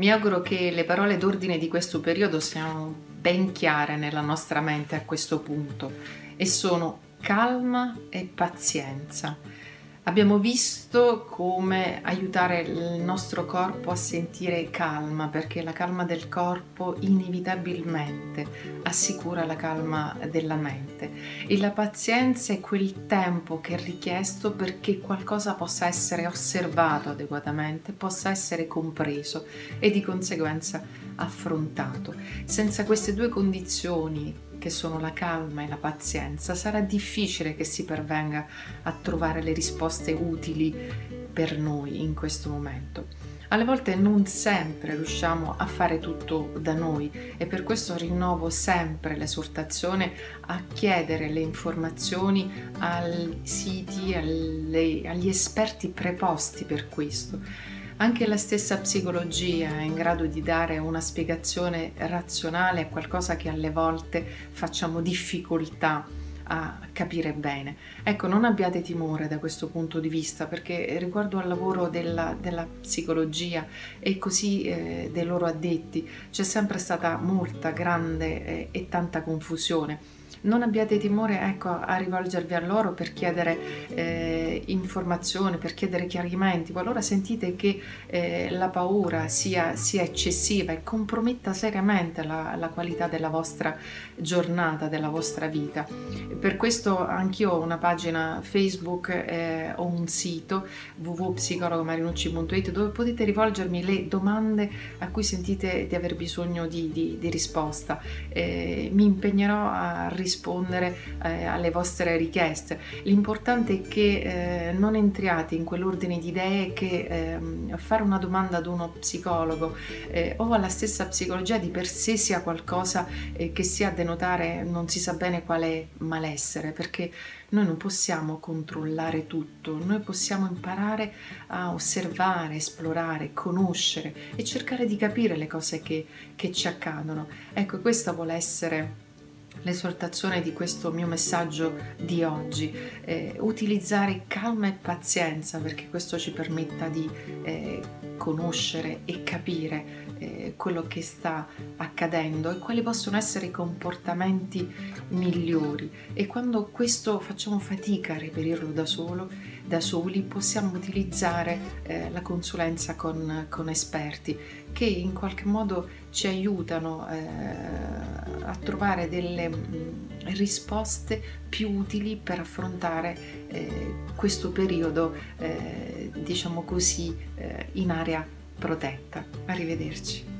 Mi auguro che le parole d'ordine di questo periodo siano ben chiare nella nostra mente a questo punto e sono calma e pazienza. Abbiamo visto come aiutare il nostro corpo a sentire calma, perché la calma del corpo inevitabilmente assicura la calma della mente e la pazienza è quel tempo che è richiesto perché qualcosa possa essere osservato adeguatamente, possa essere compreso e di conseguenza affrontato. Senza queste due condizioni che sono la calma e la pazienza, sarà difficile che si pervenga a trovare le risposte utili per noi in questo momento. Alle volte non sempre riusciamo a fare tutto da noi e per questo rinnovo sempre l'esortazione a chiedere le informazioni ai siti, alle, agli esperti preposti per questo anche la stessa psicologia è in grado di dare una spiegazione razionale a qualcosa che alle volte facciamo difficoltà a capire bene. Ecco, non abbiate timore da questo punto di vista perché riguardo al lavoro della, della psicologia e così eh, dei loro addetti c'è sempre stata molta, grande eh, e tanta confusione non abbiate timore ecco, a rivolgervi a loro per chiedere eh, informazioni, per chiedere chiarimenti, qualora sentite che eh, la paura sia, sia, eccessiva e comprometta seriamente la, la, qualità della vostra giornata, della vostra vita. Per questo anch'io ho una pagina Facebook, eh, ho un sito www.psicologomaриnucci.it dove potete rivolgermi le domande a cui sentite di aver bisogno di, di, di risposta. Eh, mi impegnerò a rispondere rispondere eh, alle vostre richieste. L'importante è che eh, non entriate in quell'ordine di idee che eh, fare una domanda ad uno psicologo eh, o alla stessa psicologia di per sé sia qualcosa eh, che sia a denotare non si sa bene quale malessere, perché noi non possiamo controllare tutto, noi possiamo imparare a osservare, esplorare, conoscere e cercare di capire le cose che, che ci accadono. Ecco, questa vuole essere l'esortazione di questo mio messaggio di oggi, eh, utilizzare calma e pazienza perché questo ci permetta di eh, conoscere e capire eh, quello che sta accadendo e quali possono essere i comportamenti migliori. E quando questo facciamo fatica a reperirlo da solo, da soli possiamo utilizzare eh, la consulenza con, con, esperti che in qualche modo ci aiutano eh, a trovare delle mh, mm, risposte più utili per affrontare eh, questo periodo eh, diciamo così eh, in area protetta. Arrivederci.